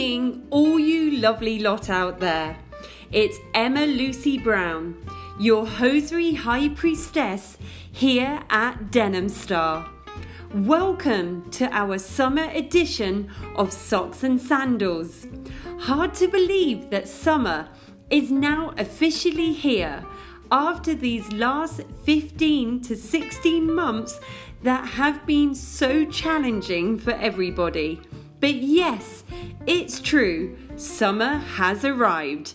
morning, all you lovely lot out there. It's Emma Lucy Brown, your hosiery high priestess here at Denim Star. Welcome to our summer edition of Socks and Sandals. Hard to believe that summer is now officially here after these last 15 to 16 months that have been so challenging for everybody. But yes, it's true, summer has arrived.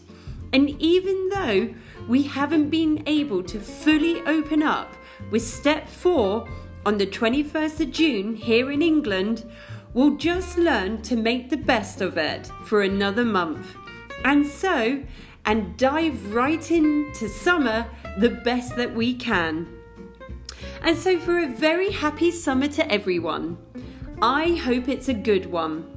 And even though we haven't been able to fully open up with step four on the 21st of June here in England, we'll just learn to make the best of it for another month. And so, and dive right into summer the best that we can. And so, for a very happy summer to everyone, I hope it's a good one.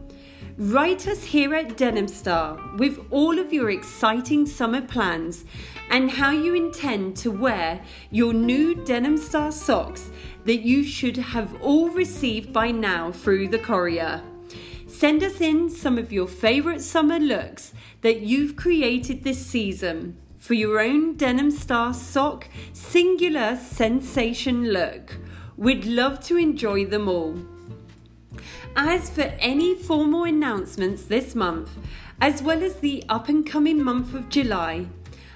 Write us here at Denim Star with all of your exciting summer plans and how you intend to wear your new Denim Star socks that you should have all received by now through the courier. Send us in some of your favourite summer looks that you've created this season for your own Denim Star sock singular sensation look. We'd love to enjoy them all. As for any formal announcements this month, as well as the up and coming month of July,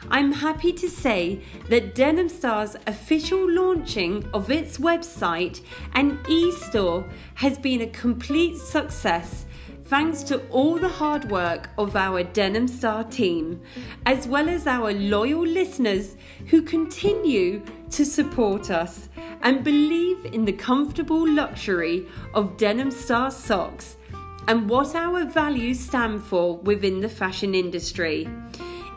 I'm happy to say that Denim Star's official launching of its website and e store has been a complete success thanks to all the hard work of our Denim Star team, as well as our loyal listeners who continue to support us and believe in the comfortable luxury of Denim Star socks and what our values stand for within the fashion industry.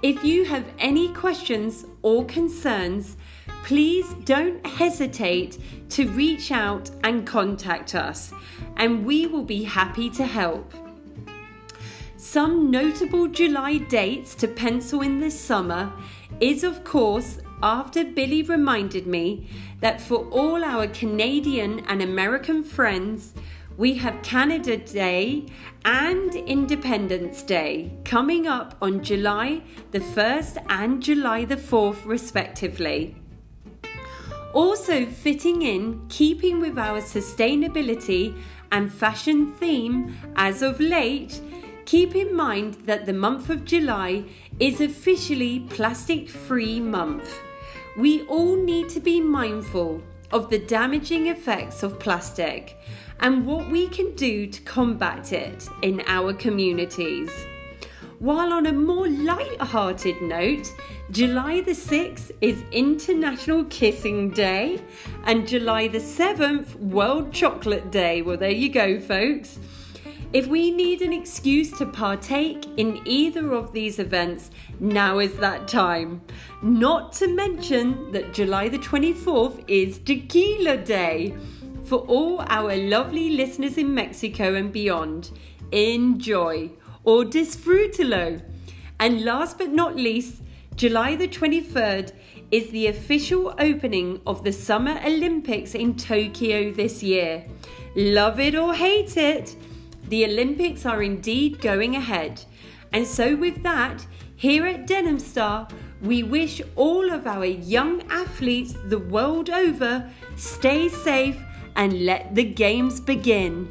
If you have any questions or concerns, please don't hesitate to reach out and contact us, and we will be happy to help. Some notable July dates to pencil in this summer is, of course, after Billy reminded me that for all our Canadian and American friends, we have Canada Day and Independence Day coming up on July the 1st and July the 4th, respectively. Also, fitting in, keeping with our sustainability and fashion theme as of late, Keep in mind that the month of July is officially plastic free month. We all need to be mindful of the damaging effects of plastic and what we can do to combat it in our communities. While on a more light-hearted note, July the 6th is International Kissing Day and July the 7th World Chocolate Day. Well, there you go, folks. If we need an excuse to partake in either of these events, now is that time. Not to mention that July the 24th is Tequila Day. For all our lovely listeners in Mexico and beyond, enjoy or disfrutalo. And last but not least, July the 23rd is the official opening of the Summer Olympics in Tokyo this year. Love it or hate it, the Olympics are indeed going ahead. And so, with that, here at Denim Star, we wish all of our young athletes the world over stay safe and let the games begin.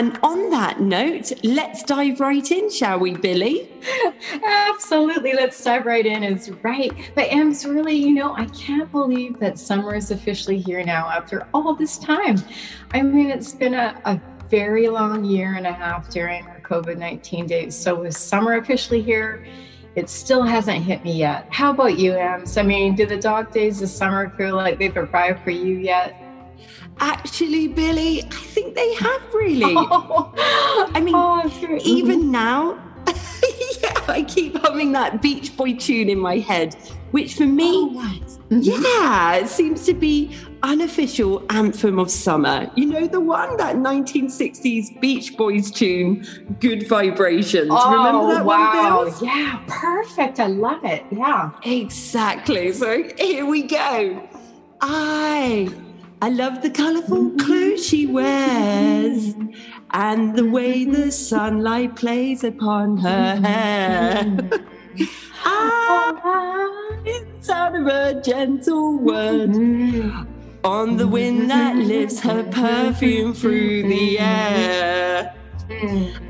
And on that note, let's dive right in, shall we, Billy? Absolutely. Let's dive right in. It's right. But Ems, really, you know, I can't believe that summer is officially here now after all this time. I mean, it's been a, a very long year and a half during our COVID 19 days. So, with summer officially here, it still hasn't hit me yet. How about you, Ems? I mean, do the dog days of summer feel like they've arrived for you yet? Actually, Billy, I think they have really. Oh, I mean, oh, even mm-hmm. now, yeah, I keep humming that Beach Boy tune in my head, which for me, oh, nice. mm-hmm. yeah, it seems to be unofficial anthem of summer. You know the one that 1960s Beach Boys tune, "Good Vibrations." Oh, Remember that wow. one? Yeah, perfect. I love it. Yeah, exactly. So here we go. I, I love the colourful clothes she wears and the way the sunlight plays upon her hair. ah, it's out of a gentle word on the wind that lifts her perfume through the air.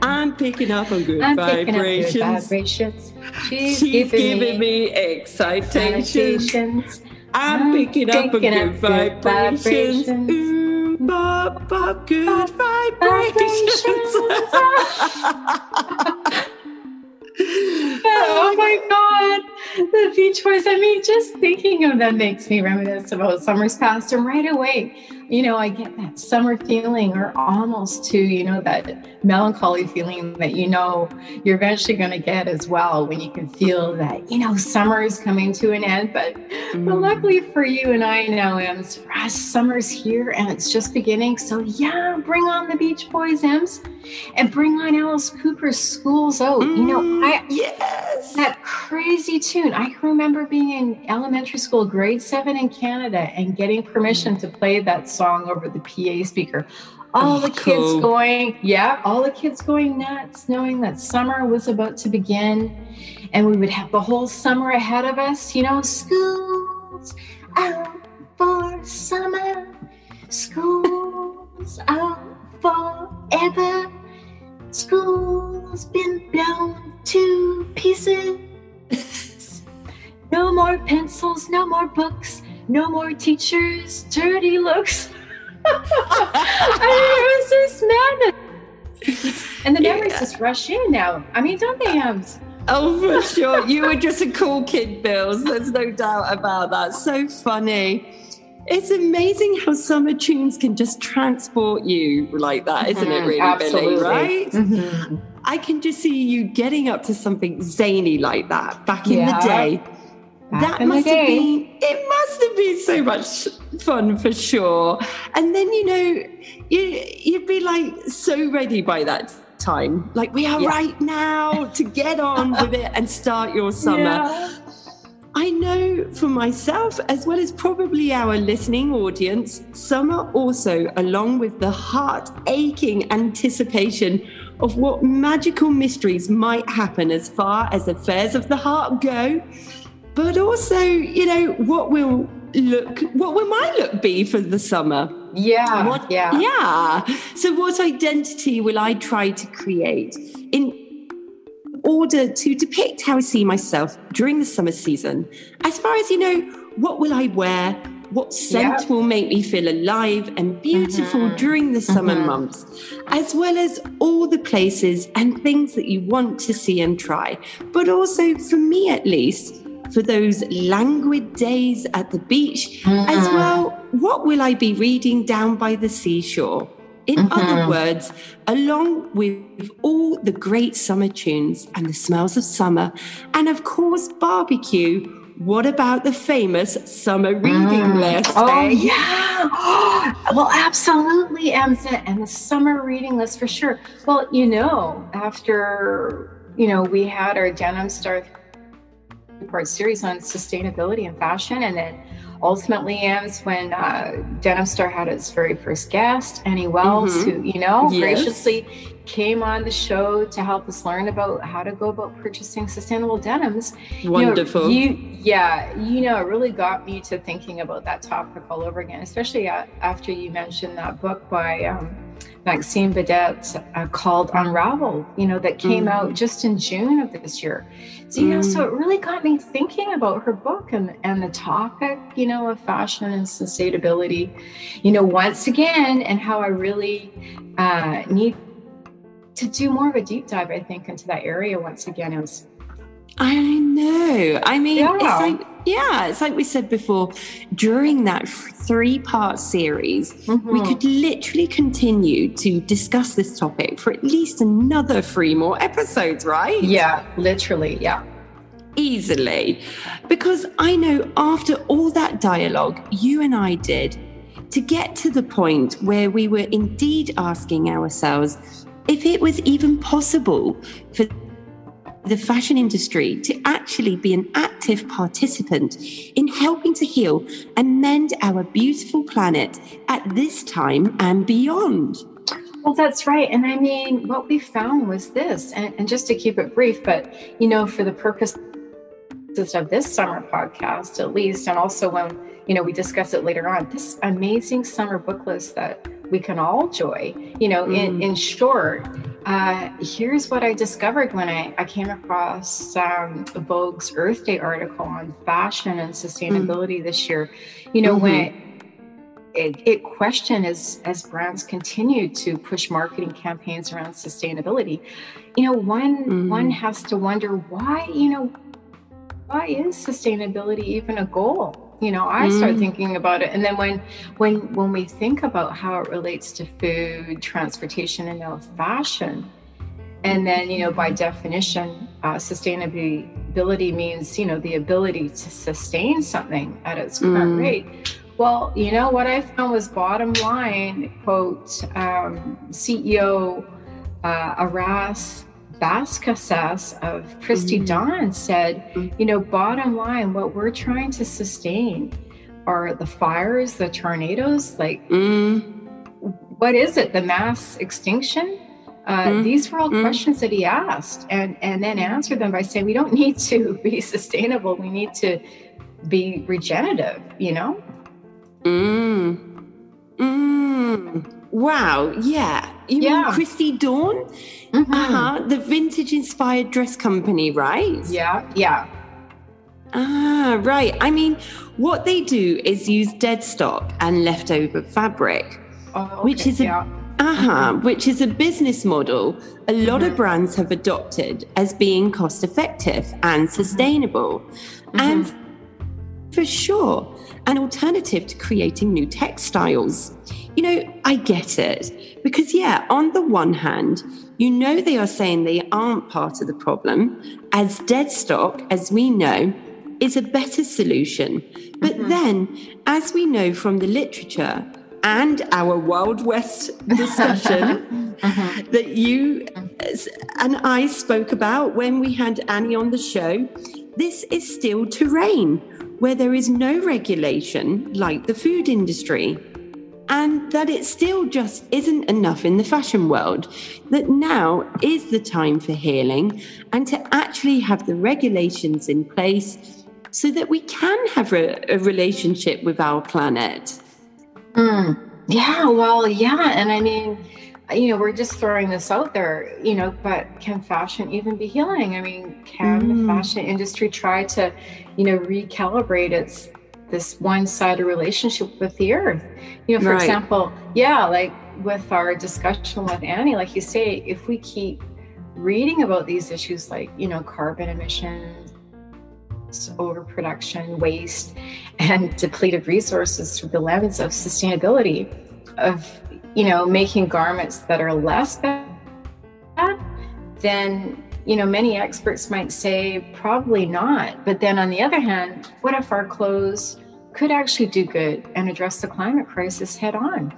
I'm picking up on good vibrations. up good vibrations. She's, She's giving, giving me excitations. excitations. I'm picking up picking good vibrations. Ooh, bop, bop, good vibrations. Oh my god, the Beach Boys. I mean, just thinking of them makes me reminisce about summers past. And right away, you know, I get that summer feeling, or almost to, you know, that melancholy feeling that you know you're eventually going to get as well when you can feel that, you know, summer is coming to an end. But, but mm. luckily for you and I now, Ems, for us, summer's here and it's just beginning. So, yeah, bring on the Beach Boys, Ems, and bring on Alice Cooper's Schools Out. You know, mm, I, yes. that crazy tune. I remember being in elementary school, grade seven in Canada, and getting permission to play that song over the PA speaker. All Oh, the kids cool. going, yeah, all the kids going nuts, knowing that summer was about to begin. And we would have the whole summer ahead of us, you know, schools out for summer, schools out forever. School's been blown to pieces. No more pencils, no more books, no more teachers' dirty looks. I mean, it was just madness. And the memories Yeah. just rush in now. I mean, don't they, Ems? Oh, for sure. You were just a cool kid, Bills. There's no doubt about that. So funny. It's amazing how summer tunes can just transport you like that, isn't it, Mhm, really, absolutely. Billy? Right? Mhm. I can just see you getting up to something zany like that back in Yeah. the day. Back that must have been it must have been so much fun for sure. And then you know, you you'd be like so ready by that time. Like we are Yeah. right now to get on with it and start your summer. Yeah. I know for myself, as well as probably our listening audience, summer also, along with the heart aching anticipation of what magical mysteries might happen as far as affairs of the heart go, but also, you know, what will look, what will my look be for the summer? Yeah. What, yeah. Yeah. So, what identity will I try to create in order to depict how I see myself during the summer season? As far as, you know, what will I wear? What scent Yeah. will make me feel alive and beautiful Mhm. during the summer Mhm. months, as well as all the places and things that you want to see and try. But also, for me at least, for those languid days at the beach, as Mhm. well, what will I be reading down by the seashore? In other Mhm. words, along with all the great summer tunes and the smells of summer, and of course, barbecue, what about the famous summer reading Mm. list? Oh eh? yeah. well, absolutely, Emza, and the summer reading list for sure. Well, you know, after you know we had our Denim Star part series on sustainability and fashion, and then ultimately ends when uh, Denim Star had its very first guest, Annie Wells, Mhm. who you know Yes. graciously came on the show to help us learn about how to go about purchasing sustainable denims. You know, Wonderful. You, yeah, you know, it really got me to thinking about that topic all over again, especially after you mentioned that book by um, Maxine uh, called Unravel, you know, that came Mhm. out just in June of this year. So, you know, so it really got me thinking about her book and, and the topic, you know, of fashion and sustainability, you know, once again, and how I really uh, need to do more of a deep dive, I think, into that area once again. Was I know. I mean, Yeah. it's like, yeah, it's like we said before, during that three part series, we Mhm. could literally continue to discuss this topic for at least another three more episodes, right? Yeah, literally. Yeah. Easily. Because I know after all that dialogue you and I did, to get to the point where we were indeed asking ourselves if it was even possible for the fashion industry to actually be an active participant in helping to heal and mend our beautiful planet at this time and beyond. Well, that's right. And I mean, what we found was this, and, and just to keep it brief, but you know, for the purpose of this summer podcast, at least, and also when you know we discuss it later on, this amazing summer book list that we can all joy. You know, mm. in, in short, uh, here's what I discovered when I, I came across um, Vogue's Earth Day article on fashion and sustainability mm. this year. You know, mm-hmm. when it, it, it questioned as as brands continue to push marketing campaigns around sustainability you know one mm. one has to wonder why you know why is sustainability even a goal you know i mm. start thinking about it and then when when when we think about how it relates to food transportation and now fashion and then you know by definition uh, sustainability means you know the ability to sustain something at its current mm. rate well, you know what I found was bottom line quote um, CEO uh, Aras Baskauskas of Christy mm-hmm. Dawn said, mm-hmm. you know, bottom line, what we're trying to sustain are the fires, the tornadoes. Like, mm. what is it? The mass extinction? Uh, mm. These were all mm. questions that he asked, and and then answered them by saying, we don't need to be sustainable. We need to be regenerative. You know. Mm. Mm. Wow. Yeah. You yeah. mean Christy Dawn? Mm-hmm. Uh-huh. The vintage inspired dress company, right? Yeah. Yeah. Ah, right. I mean, what they do is use dead stock and leftover fabric, oh, okay. which is a yeah. uh-huh, mm-hmm. which is a business model a lot mm-hmm. of brands have adopted as being cost effective and mm-hmm. sustainable. Mm-hmm. And for sure, an alternative to creating new textiles. You know, I get it. Because, yeah, on the one hand, you know they are saying they aren't part of the problem, as dead stock, as we know, is a better solution. But mm-hmm. then, as we know from the literature and our Wild West discussion mm-hmm. that you and I spoke about when we had Annie on the show, this is still terrain where there is no regulation like the food industry. And that it still just isn't enough in the fashion world, that now is the time for healing and to actually have the regulations in place so that we can have a, a relationship with our planet. Mm. Yeah, well, yeah. And I mean, you know, we're just throwing this out there, you know, but can fashion even be healing? I mean, can mm. the fashion industry try to, you know, recalibrate its this one-sided relationship with the earth? You know, for right. example, yeah, like with our discussion with Annie, like you say, if we keep reading about these issues like, you know, carbon emissions, overproduction, waste, and depleted resources through the lens of sustainability, of you know, making garments that are less bad, then, you know, many experts might say probably not. But then on the other hand, what if our clothes could actually do good and address the climate crisis head on?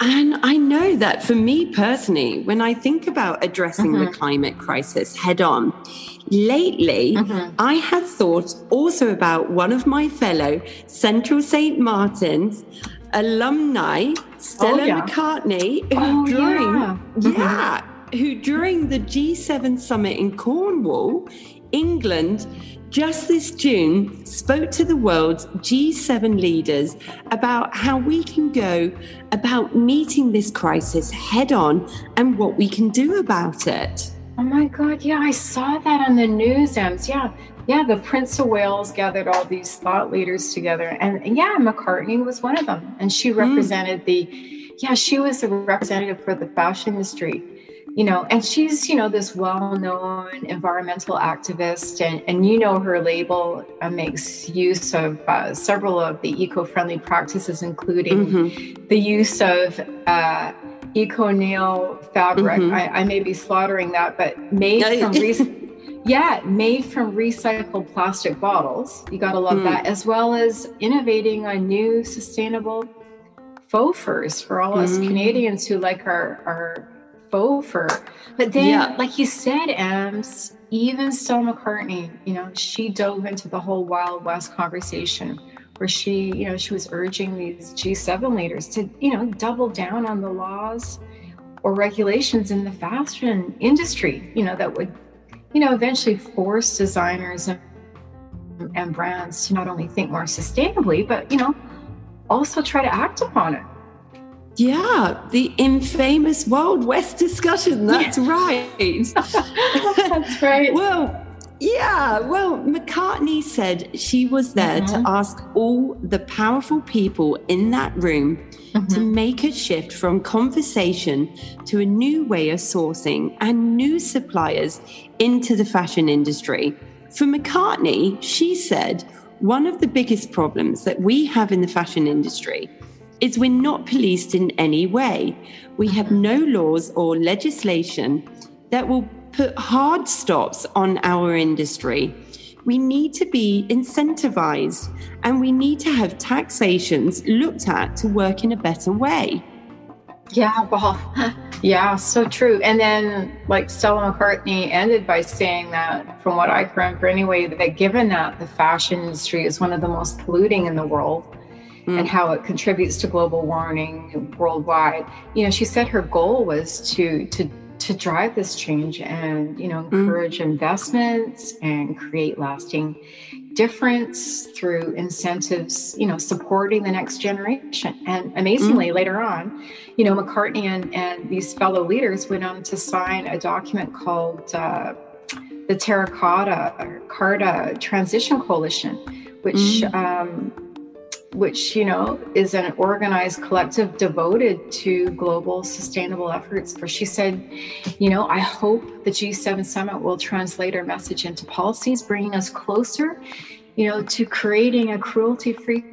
And I know that for me personally, when I think about addressing mm-hmm. the climate crisis head on, lately mm-hmm. I have thought also about one of my fellow Central St. Martin's alumni, Stella oh, yeah. McCartney, who oh, during yeah, mm-hmm. yeah who during the G7 summit in Cornwall, England, just this June, spoke to the world's G7 leaders about how we can go about meeting this crisis head on and what we can do about it. Oh my God, yeah, I saw that on the news, Ems. Yeah, yeah, the Prince of Wales gathered all these thought leaders together. And yeah, McCartney was one of them. And she hmm. represented mm. the, yeah, she was the representative for the fashion industry. You know, and she's, you know, this well known environmental activist. And, and you know, her label uh, makes use of uh, several of the eco friendly practices, including mm-hmm. the use of uh, ECONYL fabric. Mm-hmm. I, I, may be slaughtering that, but made from recent. Yeah, made from recycled plastic bottles. You got to love mm. that, as well as innovating on new sustainable faux furs for all mm. us hmm. Canadians who like our, our faux fur. But then, yeah. like you said, Ems, even Stella McCartney, you know, she dove into the whole Wild West conversation where she, you know, she was urging these G7 leaders to, you know, double down on the laws or regulations in the fashion industry, you know, that would, you know, eventually force designers and, and brands to not only think more sustainably, but, you know, also try to act upon it. Yeah, the infamous Wild West discussion. That's yeah. right. That's right. well, yeah, well, McCartney said she was there mm-hmm. to ask all the powerful people in that room mm-hmm. to make a shift from conversation to a new way of sourcing and new suppliers into the fashion industry. For McCartney, she said, one of the biggest problems that we have in the fashion industry is we're not policed in any way. We have no laws or legislation that will put hard stops on our industry. We need to be incentivized and we need to have taxations looked at to work in a better way. Yeah, well, yeah, so true. And then, like Stella McCartney ended by saying that, from what I can remember anyway, that given that the fashion industry is one of the most polluting in the world, mm. and how it contributes to global warming worldwide. You know, she said her goal was to to to drive this change and you know mm. encourage mm. investments and create lasting difference through incentives you know supporting the next generation and amazingly mm. later on you know mccartney and, and these fellow leaders went on to sign a document called uh, the Terra Carta or carta transition coalition which mm. um, which you know is an organized collective devoted to global sustainable efforts. For she said you know i hope the g7 summit will translate our message into policies bringing us closer you know to creating a cruelty free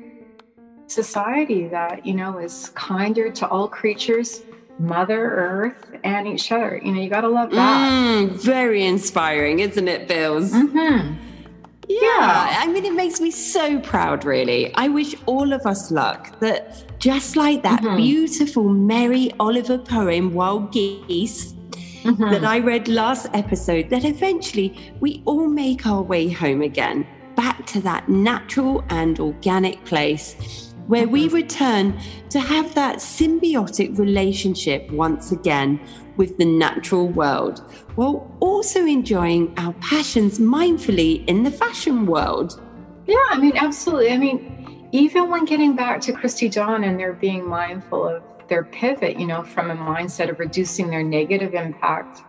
society that you know is kinder to all creatures mother earth and each other. You know you got to love that. Mm, very inspiring isn't it bills? Mm-hmm. Yeah, yeah, I mean, it makes me so proud, really. I wish all of us luck that just like that mm-hmm. beautiful Mary Oliver poem, Wild Geese, mm-hmm. that I read last episode, that eventually we all make our way home again, back to that natural and organic place where we mm-hmm. return to have that symbiotic relationship once again with the natural world, while also enjoying our passions mindfully in the fashion world. Yeah, I mean, absolutely. I mean, even when getting back to Christy Dawn and they're being mindful of their pivot, you know, from a mindset of reducing their negative impact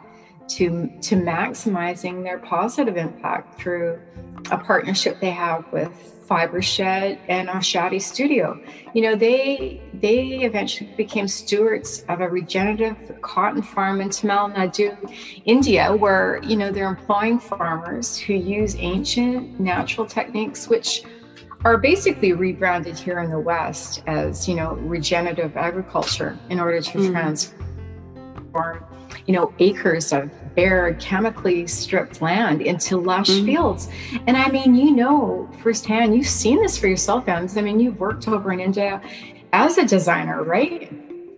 to to maximizing their positive impact through a partnership they have with Fibershed and Oshadi Studio. You know, they they eventually became stewards of a regenerative cotton farm in Tamil Nadu, India, where you know they're employing farmers who use ancient natural techniques, which are basically rebranded here in the West as you know regenerative agriculture in order to mm. transform you know acres of bare, chemically stripped land into lush mm-hmm. fields. And I mean, you know firsthand, you've seen this for yourself, Ems. I mean, you've worked over in India as a designer, right?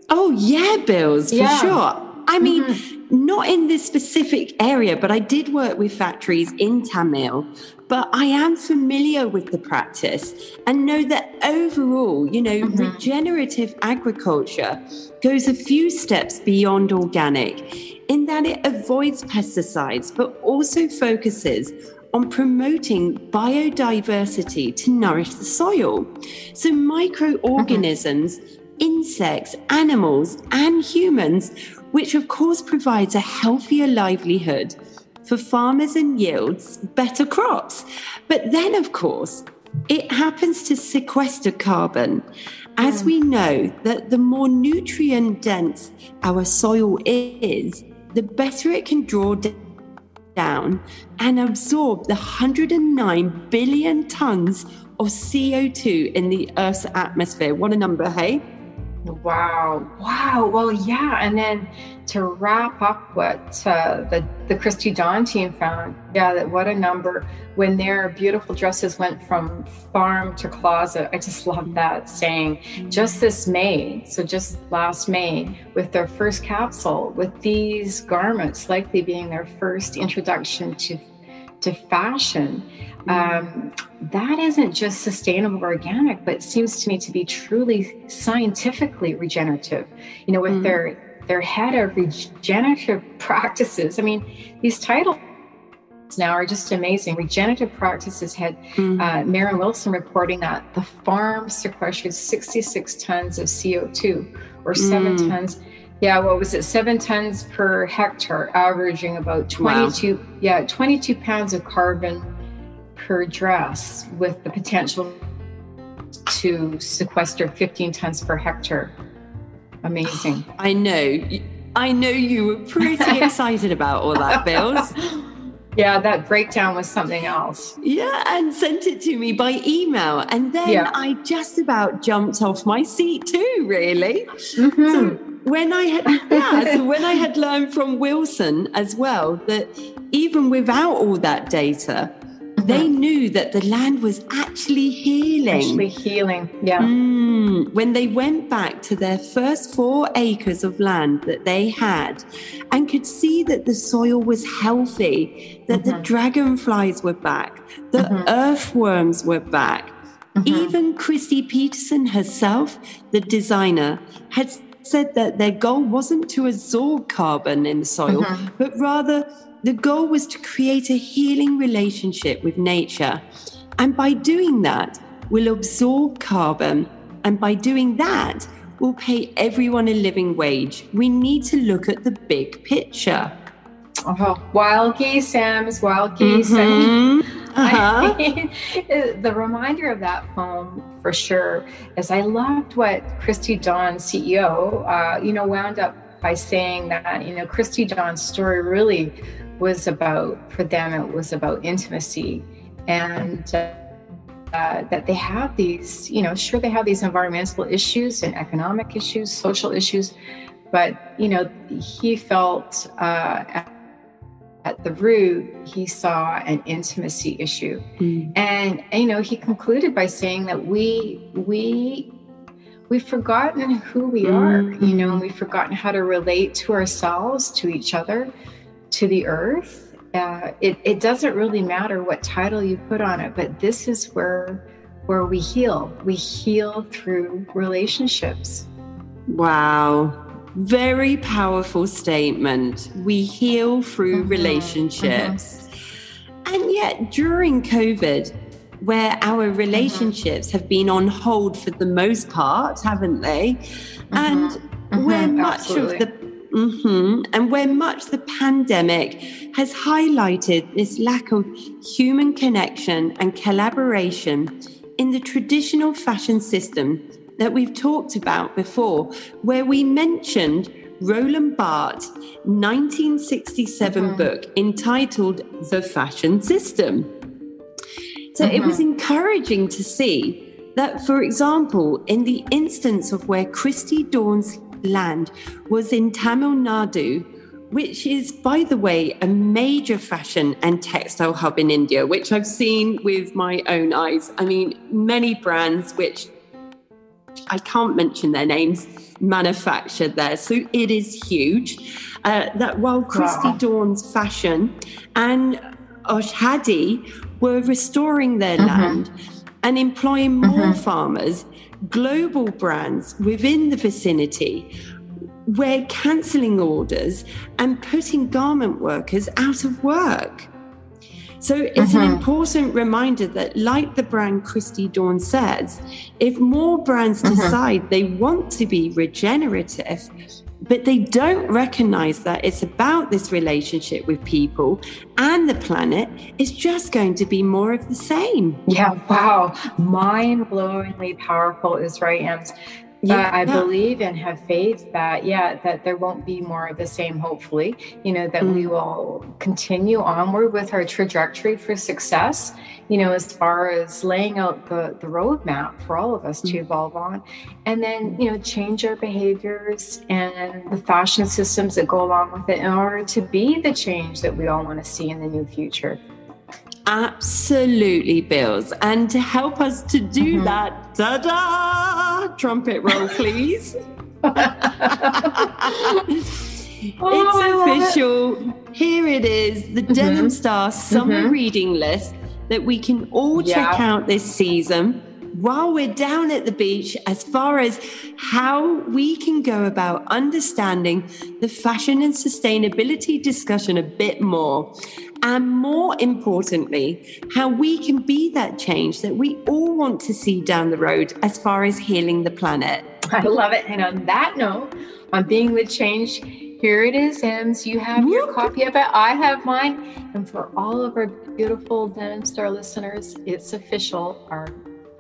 Oh, yeah, Bills, for yeah. sure. I mean, mm-hmm. not in this specific area, but I did work with factories in Tamil. But I am familiar with the practice and know that overall, you know, mm-hmm. regenerative agriculture goes a few steps beyond organic in that it avoids pesticides, but also focuses on promoting biodiversity to nourish the soil. So, microorganisms, mm-hmm. insects, animals, and humans, which of course provides a healthier livelihood for farmers and yields better crops. But then, of course, it happens to sequester carbon. As we know that the more nutrient dense our soil is, the better it can draw down and absorb the 109 billion tons of CO2 in the Earth's atmosphere. What a number, hey? Wow. Wow. Well, yeah. And then to wrap up what uh, the, the Christy Dawn team found, yeah, that what a number when their beautiful dresses went from farm to closet. I just love that saying. Mm-hmm. Just this May, so just last May, with their first capsule, with these garments likely being their first introduction to, to fashion um, that isn't just sustainable organic, but seems to me to be truly scientifically regenerative. You know, with mm. their their head of regenerative practices. I mean, these titles now are just amazing. Regenerative practices had mm. uh, Maren Wilson reporting that the farm sequestered 66 tons of CO2 or seven mm. tons. Yeah, what was it? Seven tons per hectare, averaging about 22, wow. yeah, 22 pounds of carbon per dress with the potential to sequester 15 tons per hectare. Amazing. I know. I know you were pretty excited about all that, Bills. Yeah, that breakdown was something else. Yeah, and sent it to me by email. And then yeah. I just about jumped off my seat too, really. Mm-hmm. So when I had yeah, so when I had learned from Wilson as well that even without all that data, they knew that the land was actually healing. Actually healing, yeah. Mm, when they went back to their first four acres of land that they had and could see that the soil was healthy, that mm-hmm. the dragonflies were back, the mm-hmm. earthworms were back. Mm-hmm. Even Christy Peterson herself, the designer, had said that their goal wasn't to absorb carbon in the soil, mm-hmm. but rather the goal was to create a healing relationship with nature. And by doing that, we'll absorb carbon. And by doing that, we'll pay everyone a living wage. We need to look at the big picture. Oh, wild geese, Sam's wild geese. Mm-hmm. Uh-huh. the reminder of that poem for sure is I loved what Christy Dawn, CEO, uh, you know, wound up by saying that, you know, Christy Dawn's story really was about, for them, it was about intimacy and uh, uh, that they have these, you know, sure, they have these environmental issues and economic issues, social issues, but, you know, he felt uh, at, at, the root, he saw an intimacy issue. Mm. And, you know, he concluded by saying that we, we, we've forgotten who we are, mm. you know, and we've forgotten how to relate to ourselves, to each other, to the earth. Uh, it, it doesn't really matter what title you put on it, but this is where where we heal. We heal through relationships. Wow. Very powerful statement. We heal through mm-hmm. relationships. Mm-hmm. And yet, during COVID, where our mm-hmm. relationships mm-hmm. have been on hold for the most part, haven't they? And where much Absolutely. of the Mm-hmm. And where much the pandemic has highlighted this lack of human connection and collaboration in the traditional fashion system that we've talked about before, where we mentioned Roland Barthes' 1967 mm-hmm. book entitled The Fashion System. So mm-hmm. it was mm-hmm. encouraging to see that, for example, in the instance of where Christy Dawn's land was in Tamil Nadu, which is, by the way, a major fashion and textile hub in India, which I've seen with my own eyes. I mean, many brands, which I can't mention their names, manufactured there. So it is huge. Uh, that while Christy wow. Dawn's fashion and Oshadi were restoring their mm-hmm. land and employing more mm-hmm. farmers, global brands within the vicinity were cancelling orders and putting garment workers out of work. So it's an mm-hmm. important reminder that, like the brand Christy Dawn says, if more brands mm-hmm. decide they want to be regenerative, but they don't recognize that it's about this relationship with people and the planet, it's just going to be more of the same. Yeah, wow. Mind blowingly powerful is right, Ems. yeah, I believe and have faith that, yeah, that there won't be more of the same, hopefully, you know, that mm. we will continue onward with our trajectory for success, you know, as far as laying out the, the roadmap for all of us to evolve on. And then, you know, change our behaviors and the fashion systems that go along with it in order to be the change that we all want to see in the new future. Absolutely, Bills. And to help us to do mm-hmm. that, ta da! Trumpet roll, please. oh, it's official. It. Here it is the mm-hmm. Denim Star summer mm-hmm. reading list that we can all check out this season while we're down at the beach as far as how we can go about understanding the fashion and sustainability discussion a bit more. And more importantly, how we can be that change that we all want to see down the road as far as healing the planet. I love it. And on that note, on being the change, here it is, Ems. You have your copy of it. I have mine. And for all of our beautiful Denim Star listeners, it's official. Our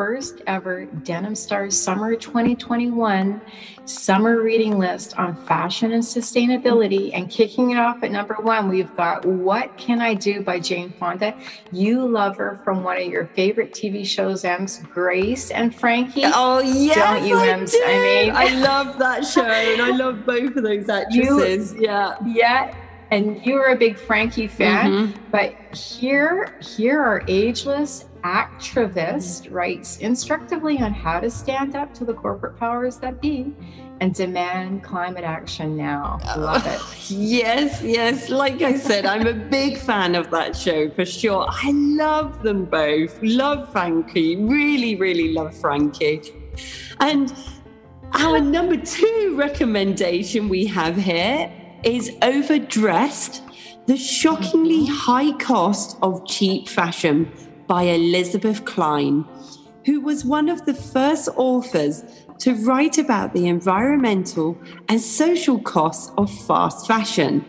first ever Denim Stars Summer 2021 summer reading list on fashion and sustainability. And kicking it off at number one, we've got What Can I Do by Jane Fonda. You love her from one of your favorite TV shows, Ems, Grace and Frankie. Oh, yes. Don't you, I Ems? Do. I mean, I love that show and I love both of those actresses. You, yeah. Yeah and you were a big Frankie fan, mm-hmm. but here here are ageless activist writes instructively on how to stand up to the corporate powers that be and demand climate action now. Love it. yes, yes. Like I said, I'm a big fan of that show for sure. I love them both. Love Frankie. Really, really love Frankie. And our number two recommendation we have here is Overdressed The Shockingly mm-hmm. High Cost of Cheap Fashion by Elizabeth Cline, who was one of the first authors to write about the environmental and social costs of fast fashion,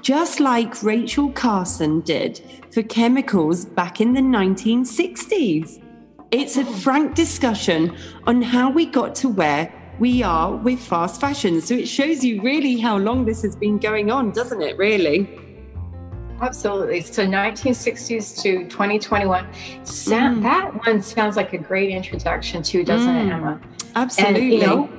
just like Rachel Carson did for chemicals back in the 1960s. It's a frank discussion on how we got to where we are with fast fashion. So it shows you really how long this has been going on, doesn't it, really? Absolutely. So 1960s to 2021. mm. That one sounds like a great introduction too, doesn't mm. it, Emma? Absolutely. And, you know,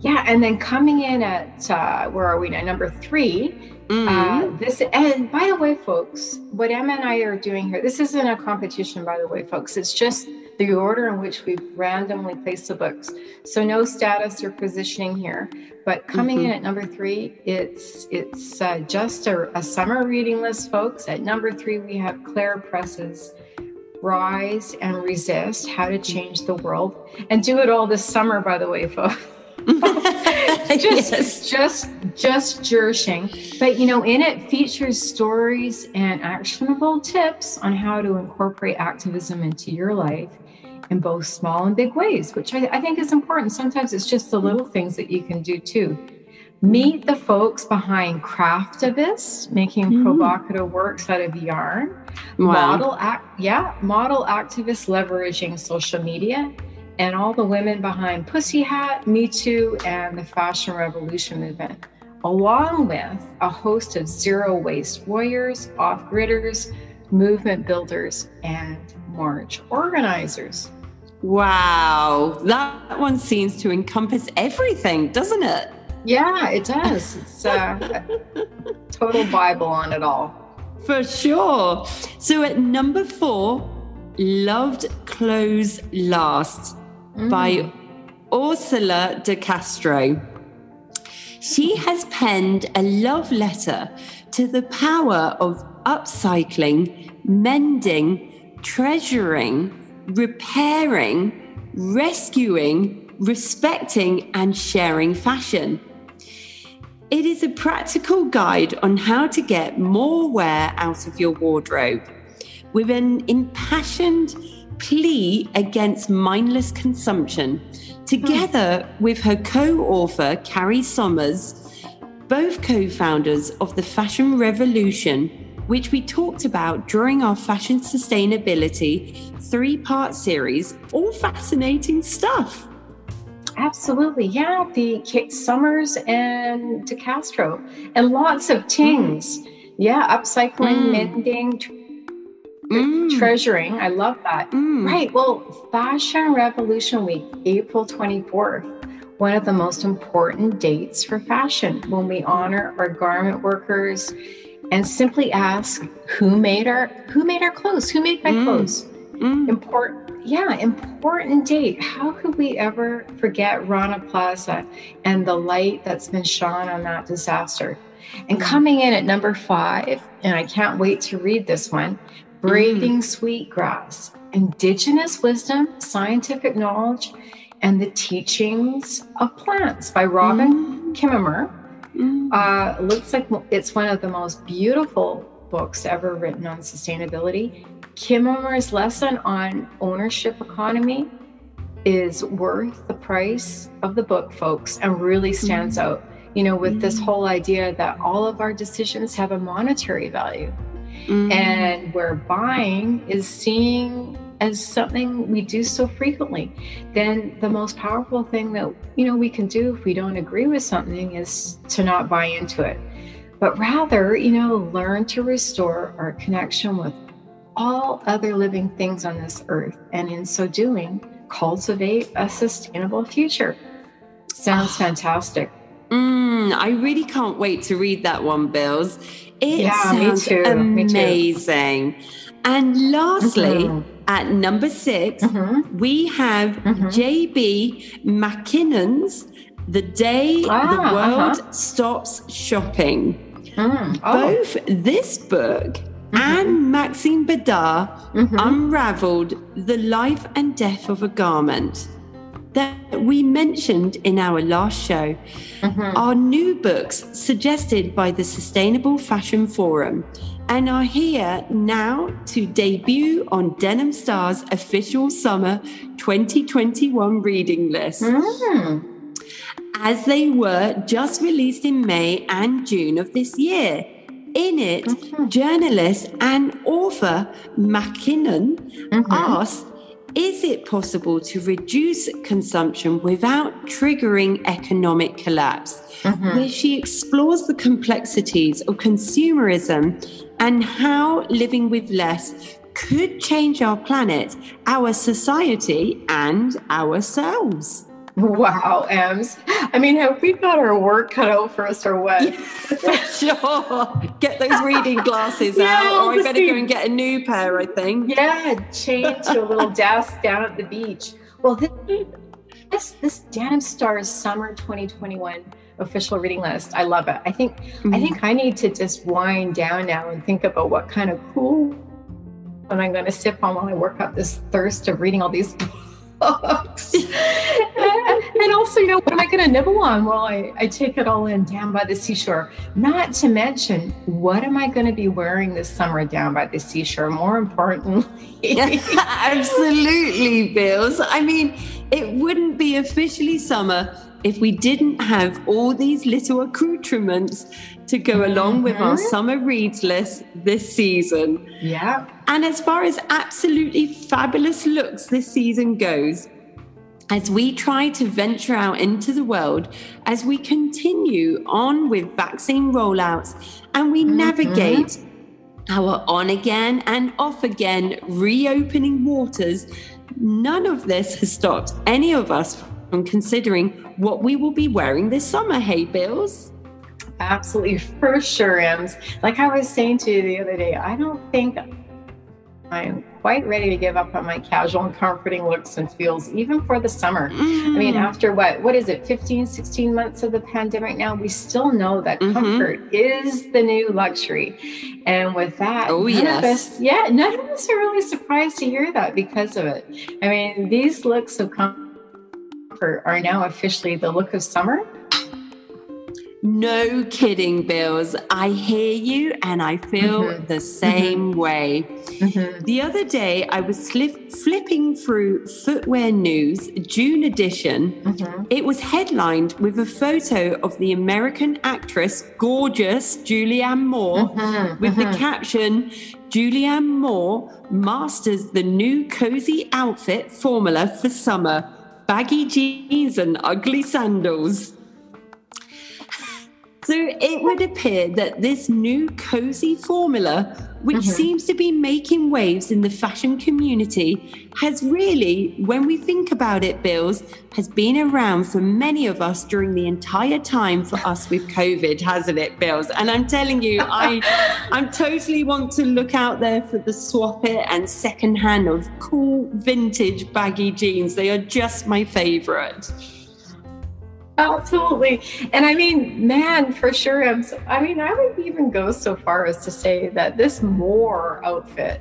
yeah, and then coming in at uh, where are we now? Number three. Mm. Uh, this and by the way, folks, what Emma and I are doing here. This isn't a competition, by the way, folks. It's just the order in which we've randomly placed the books. So no status or positioning here. But coming mm-hmm. in at number three, it's it's uh, just a, a, summer reading list, folks. At number three, we have Claire Press's Rise and Resist: How to Change the World, and do it all this summer, by the way, folks. just yes. just just jershing but you know in it features stories and actionable tips on how to incorporate activism into your life in both small and big ways, which I, I think is important. Sometimes it's just the little things that you can do too. Meet the folks behind Craftivist, making mm. provocative works out of yarn. Wow. Model act, yeah, model activists leveraging social media, and all the women behind Pussy Hat, Me Too, and the Fashion Revolution movement, along with a host of zero waste warriors, off gridders, movement builders, and march organizers. Wow, that one seems to encompass everything, doesn't it? Yeah, it does. It's uh, a total Bible on it all. For sure. So at number four, Loved Clothes Last mm. by Orsola de Castro. She has penned a love letter to the power of upcycling, mending, treasuring, repairing, rescuing, respecting, and sharing fashion. It is a practical guide on how to get more wear out of your wardrobe with an impassioned plea against mindless consumption, together with her co author, Carry Somers, both co founders of the Fashion Revolution which we talked about during our fashion sustainability three part series. All fascinating stuff. Absolutely. Yeah. The Kate Summers and DeCastro and lots of tings. Mm. Yeah. Upcycling, mm. mending, mm. treasuring. I love that. Mm. Right. Well, Fashion Revolution Week, April 24th one of the most important dates for fashion when we honor our garment workers and simply ask who made our who made our clothes who made my mm. clothes mm. important yeah, important date. How could we ever forget Rana Plaza and the light that's been shone on that disaster? And mm. coming in at number five, and I can't wait to read this one Braiding mm. Sweetgrass Indigenous Wisdom, Scientific Knowledge, and the Teachings of Plants by Robin mm. Kimmerer. Mm. Uh, looks like it's one of the most beautiful books ever written on sustainability. Kimmerer's lesson on ownership economy is worth the price of the book, folks, and really stands mm-hmm. out. You know, with mm-hmm. this whole idea that all of our decisions have a monetary value. Mm-hmm. And where buying is seen as something we do so frequently, then the most powerful thing that you know we can do if we don't agree with something is to not buy into it but rather, you know, learn to restore our connection with all other living things on this earth. And in so doing, cultivate a sustainable future. Sounds oh. fantastic. Mm, I really can't wait to read that one, Bills. It yeah, sounds me too. amazing. Me too. And lastly, mm-hmm. at number 6 mm-hmm. we have mm-hmm. JB MacKinnon's The Day ah, the World uh-huh. Stops Shopping. Mm. Oh. Both this book mm-hmm. and Maxine Bédat mm-hmm. unraveled the life and death of a garment that we mentioned in our last show mm-hmm. are new books suggested by the Sustainable Fashion Forum and are here now to debut on Denim Star's official summer 2021 reading list. Mm as they were just released in May and June of this year. In it, mm-hmm. journalist and author MacKinnon mm-hmm. asks Is it possible to reduce consumption without triggering economic collapse? Mm-hmm. Where she explores the complexities of consumerism and how living with less could change our planet, our society, and ourselves. Wow, Ems. I mean, have we got our work cut out for us or what? For sure. Get those reading glasses yeah, out, or I better go and get a new pair, I think. Yeah, change to a little desk down at the beach. Well, this, this, this Denim Stars Summer 2021 official reading list. I love it. I think mm-hmm. I think I need to just wind down now and think about what kind of cool and I'm going to sip on while I work up this thirst of reading all these books. And also, you know, what am I going to nibble on while I, I take it all in down by the seashore? Not to mention, what am I going to be wearing this summer down by the seashore? More importantly, absolutely, Bills. I mean, it wouldn't be officially summer if we didn't have all these little accoutrements to go along mm-hmm. with our mm-hmm. summer reads list this season. Yeah. And as far as absolutely fabulous looks this season goes, as we try to venture out into the world, as we continue on with vaccine rollouts and we mm-hmm. navigate our on again and off again reopening waters, none of this has stopped any of us from considering what we will be wearing this summer. Hey, Bills? Absolutely, for sure, Ems. Like I was saying to you the other day, I don't think I'm quite ready to give up on my casual and comforting looks and feels, even for the summer. Mm. I mean, mm. after what, what is it, 15, 16 months of the pandemic now, we still know that mm-hmm. comfort is the new luxury. And with that, oh, yes. Us, yeah, none of us are really surprised to hear that because of it. I mean, these looks of comfort are now officially the look of summer. No kidding, Bills. I hear you and I feel mm-hmm. the same mm-hmm. way. Mm-hmm. The other day, I was flipping through Footwear News, June edition. Mm-hmm. It was headlined with a photo of the American actress, gorgeous Julianne Moore, mm-hmm. with the mm-hmm. caption Julianne Moore masters the new cozy outfit formula for summer baggy jeans and ugly sandals. So it would appear that this new cozy formula, which mm-hmm. seems to be making waves in the fashion community, has really, when we think about it, Bills, has been around for many of us during the entire time for us with COVID, hasn't it, Bills? And I'm telling you, I I'm totally want to look out there for the swap it and secondhand of cool vintage baggy jeans. They are just my favorite. Absolutely. And I mean, man, for sure. I'm, I mean, I would even go so far as to say that this Moore outfit,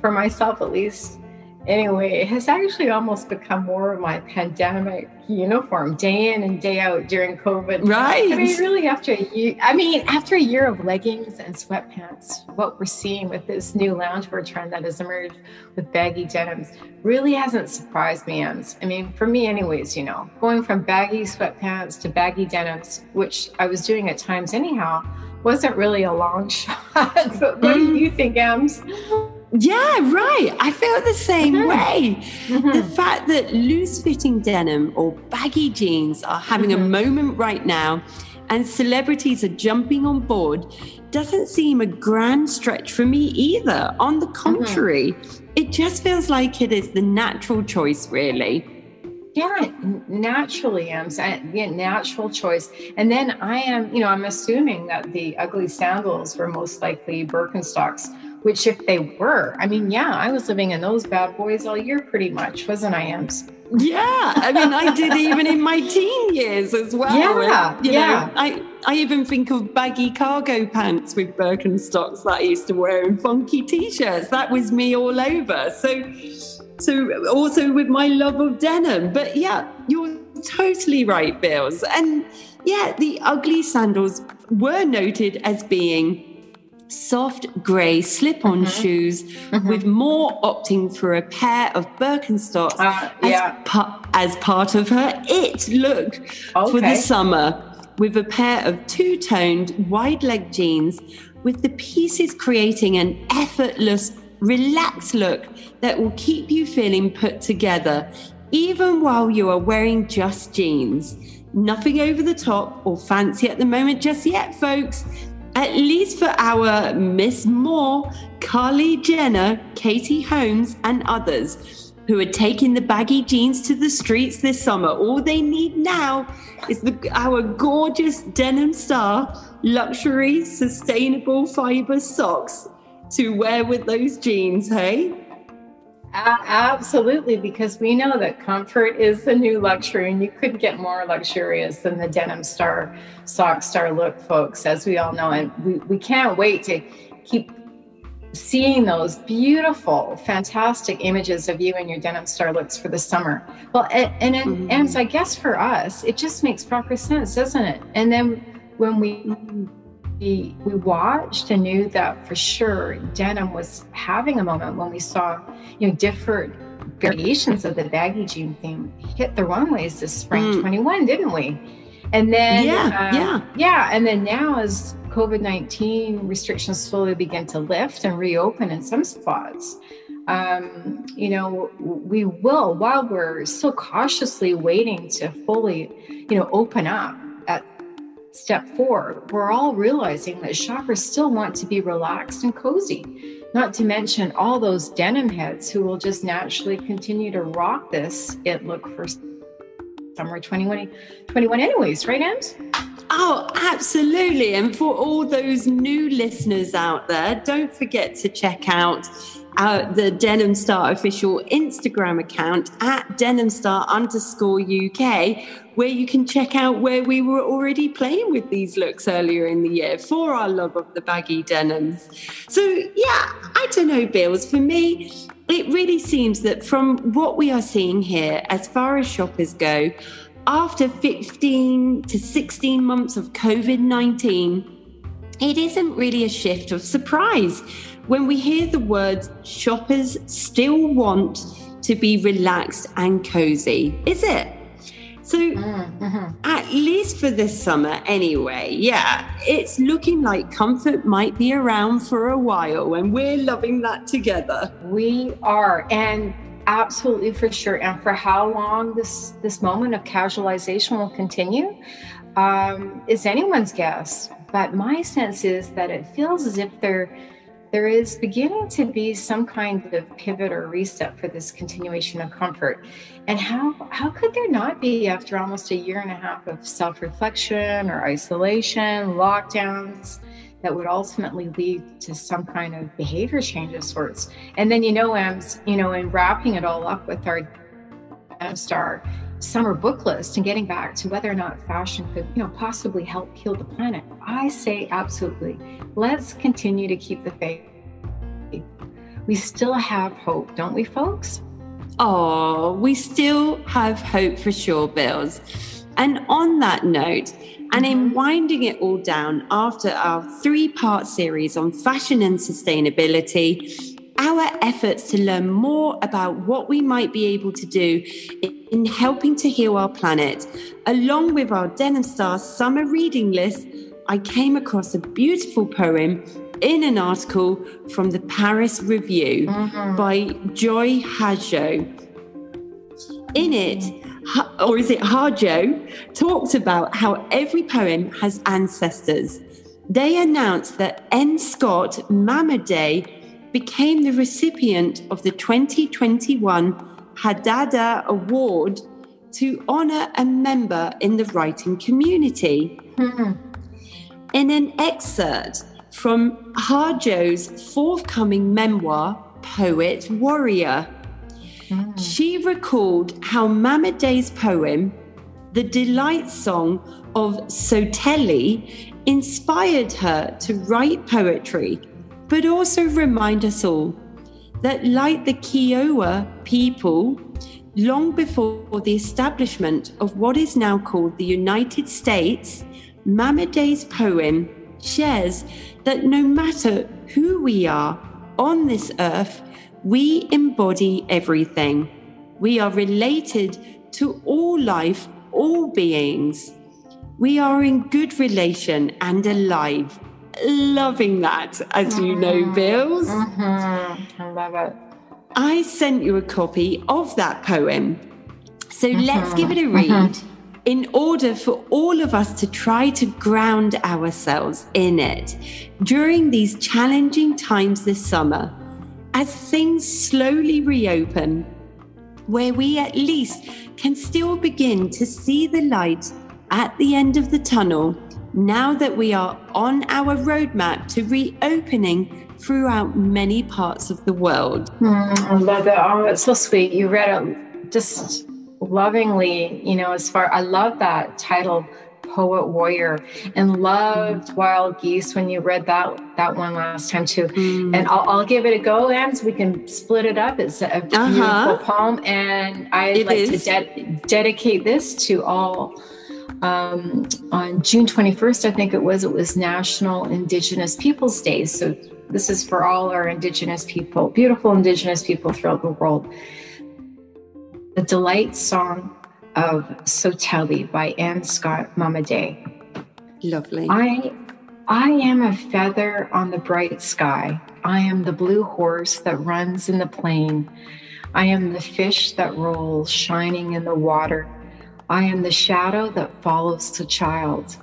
for myself at least, anyway, it has actually almost become more of my pandemic uniform day in and day out during COVID. Right. I mean, really, after a year, I mean, after a year of leggings and sweatpants, what we're seeing with this new loungewear trend that has emerged with baggy denims really hasn't surprised me. Ems. I mean, for me, anyways, you know, going from baggy sweatpants to baggy denims, which I was doing at times anyhow, wasn't really a long shot. but what mm. do you think, Ems? Yeah, right. I feel the same mm-hmm. way. Mm-hmm. The fact that loose fitting denim or baggy jeans are having mm-hmm. a moment right now and celebrities are jumping on board doesn't seem a grand stretch for me either. On the mm-hmm. contrary, it just feels like it is the natural choice, really. Yeah, naturally, I'm yeah, natural choice. And then I am, you know, I'm assuming that the ugly sandals were most likely Birkenstocks which if they were, I mean, yeah, I was living in those bad boys all year pretty much, wasn't I, Ems? Yeah, I mean, I did even in my teen years as well. Yeah, and, yeah. Know, I, I even think of baggy cargo pants with Birkenstocks that I used to wear and funky t-shirts. That was me all over. So, so also with my love of denim. But yeah, you're totally right, Bills. And yeah, the ugly sandals were noted as being soft grey slip on mm-hmm. shoes mm-hmm. with Moore opting for a pair of Birkenstocks uh, yeah. as, pa- as, part of her it look okay. for the summer with a pair of two toned wide leg jeans with the pieces creating an effortless relaxed look that will keep you feeling put together even while you are wearing just jeans. Nothing over the top or fancy at the moment just yet, folks at least for our Miss Moore, Kylie Jenner, Katie Holmes, and others who are taking the baggy jeans to the streets this summer. All they need now is the, our gorgeous denim star luxury sustainable fiber socks to wear with those jeans, hey? Absolutely, because we know that comfort is the new luxury, and you couldn't get more luxurious than the denim star sock star look, folks, as we all know. And we, we can't wait to keep seeing those beautiful, fantastic images of you and your denim star looks for the summer. Well, and, and, mm-hmm. and I guess for us, it just makes proper sense, doesn't it? And then when we mm-hmm we, we watched and knew that for sure denim was having a moment when we saw you know different variations of the baggy jean theme hit the runways this spring mm. 21 didn't we and then yeah uh, yeah yeah and then now as covid-19 restrictions slowly begin to lift and reopen in some spots um, you know, we will, while we're still cautiously waiting to fully, you know, open up at step four, we're all realizing that shoppers still want to be relaxed and cozy, not to mention all those denim heads who will just naturally continue to rock this it look for summer 21, 21 anyways, right, Ems? Oh, absolutely. And for all those new listeners out there, don't forget to check out uh, the Denim Star official Instagram account at Denim Star underscore UK, where you can check out where we were already playing with these looks earlier in the year for our love of the baggy denims. So, yeah, I don't know, Bills. For me, it really seems that from what we are seeing here, as far as shoppers go, after 15 to 16 months of COVID 19, it isn't really a shift of surprise when we hear the words shoppers still want to be relaxed and cozy, is it? So, mm-hmm. at least for this summer, anyway, yeah, it's looking like comfort might be around for a while, and we're loving that together. We are. And absolutely for sure. And for how long this this moment of casualization will continue um, is anyone's guess. But my sense is that it feels as if there there is beginning to be some kind of pivot or reset for this continuation of comfort. And how how could there not be after almost a year and a half of self-reflection or isolation, lockdowns? that would ultimately lead to some kind of behavior change of sorts. And then, you know, Ems, you know, in wrapping it all up with our star summer book list and getting back to whether or not fashion could, you know, possibly help heal the planet, I say absolutely. Let's continue to keep the faith. We still have hope, don't we, folks? Oh, we still have hope for sure, Bills. And on that note, and in mm-hmm. winding it all down after our three part series on fashion and sustainability, our efforts to learn more about what we might be able to do in helping to heal our planet, along with our Denim Star summer reading list, I came across a beautiful poem in an article from the Paris Review mm-hmm. by Joy Harjo. In it, or is it Harjo, talked about how every poem has ancestors. They announced that N. Scott Momaday became the recipient of the 2021 Hadada Award to honor a member in the writing community. Mm-hmm. In an excerpt from Harjo's forthcoming memoir, Poet Warrior, Mm. She recalled how Momaday's poem, The Delight Song of Tsoai-talee, inspired her to write poetry, but also remind us all that, like the Kiowa people, long before the establishment of what is now called the United States, Momaday's poem shares that no matter who we are on this earth, we embody everything. We are related to all life, all beings. We are in good relation and alive. Loving that, as you know, mm-hmm. Bills. Mm-hmm. I love it. I sent you a copy of that poem. So mm-hmm. let's give it a read mm-hmm. in order for all of us to try to ground ourselves in it during these challenging times this summer as things slowly reopen, where we at least can still begin to see the light at the end of the tunnel now that we are on our roadmap to reopening throughout many parts of the world. Mm, I love that. Oh, it's so sweet. You read it just lovingly, you know, as far I love that title poet warrior and loved wild geese when you read that that one last time too mm. and I'll, I'll, give it a go and we can split it up it's a beautiful uh-huh. poem and i'd like is. to de- dedicate this to all um, on june 21st i think it was it was national indigenous peoples day so this is for all our indigenous people beautiful indigenous people throughout the world the delight song of Tsoai-talee by N. Scott Momaday. Lovely. I I am a feather on the bright sky. I am the blue horse that runs in the plain. I am the fish that rolls shining in the water. I am the shadow that follows the child.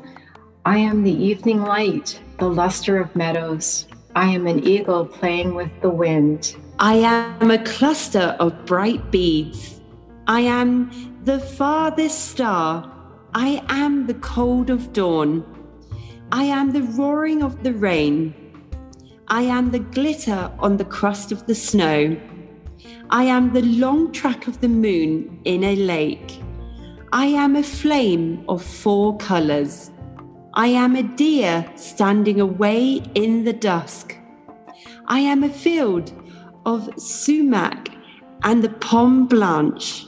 I am the evening light, the luster of meadows. I am an eagle playing with the wind. I am a cluster of bright beads. I am the farthest star. I am the cold of dawn. I am the roaring of the rain. I am the glitter on the crust of the snow. I am the long track of the moon in a lake. I am a flame of four colors. I am a deer standing away in the dusk. I am a field of sumac and the pomme blanche.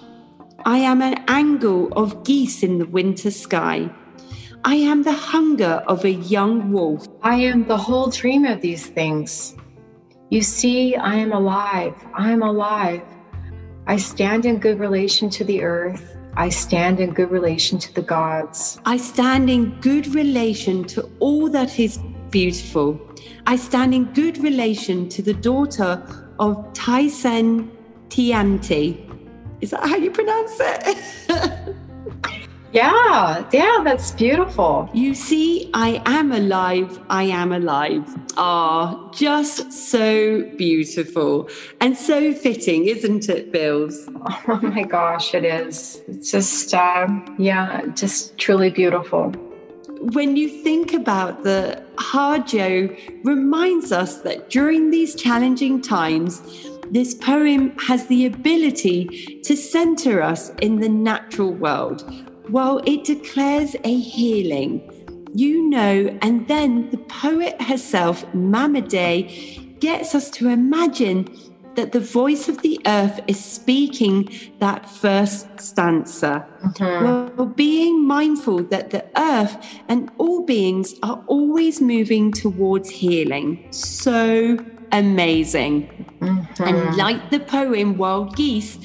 I am an angle of geese in the winter sky. I am the hunger of a young wolf. I am the whole dream of these things. You see, I am alive. I am alive. I stand in good relation to the earth. I stand in good relation to the gods. I stand in good relation to all that is beautiful. I stand in good relation to the daughter of Tyson Tianti. Is that how you pronounce it? Yeah, yeah, that's beautiful. You see, I am alive, I am alive. Ah, just so beautiful and so fitting, isn't it, Bills? Oh my gosh, it is. It's just, uh, yeah, just truly beautiful. When you think about the Harjo reminds us that during these challenging times, this poem has the ability to center us in the natural world well, it declares a healing. You know, and then the poet herself, Momaday, gets us to imagine that the voice of the earth is speaking that first stanza. Mm-hmm. Well, being mindful that the earth and all beings are always moving towards healing. So amazing. Mm-hmm. And like the poem Wild Geese,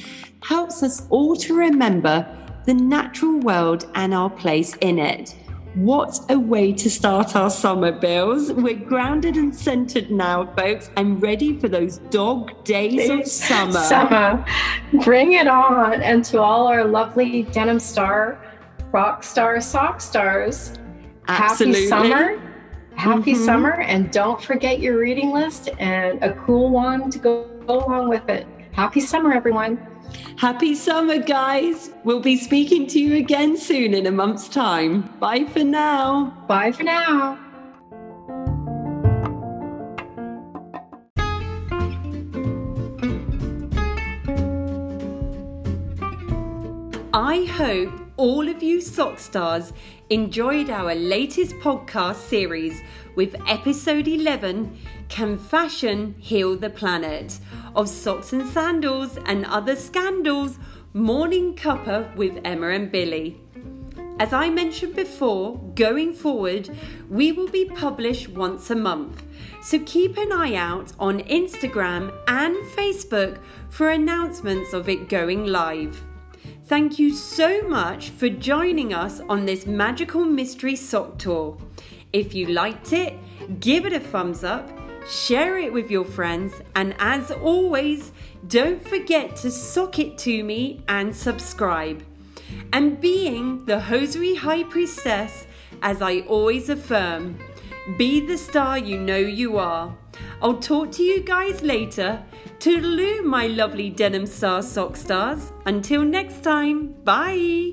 helps us all to remember the natural world and our place in it. What a way to start our summer, Bills. We're grounded and centered now, folks, and ready for those dog days of summer. Summer. Bring it on. And to all our lovely Denim Star, Rock Star, Sock Stars, Absolutely. happy summer. Happy mm-hmm. summer. And don't forget your reading list and a cool one to go along with it. Happy summer, everyone. Happy summer, guys. We'll be speaking to you again soon in a month's time. Bye for now. Bye for now. I hope all of you sock stars enjoyed our latest podcast series with episode 11 Can Fashion Heal the Planet? of Socks and Sandals and Other Scandals Morning Cuppa with Emma and Billy. As I mentioned before, going forward, we will be published once a month. So keep an eye out on Instagram and Facebook for announcements of it going live. Thank you so much for joining us on this magical mystery sock tour. If you liked it, give it a thumbs up share it with your friends, and as always, don't forget to sock it to me and subscribe. And being the Hosiery High Priestess, as I always affirm, be the star you know you are. I'll talk to you guys later. Toodaloo, my lovely denim star sock stars. Until next time, bye.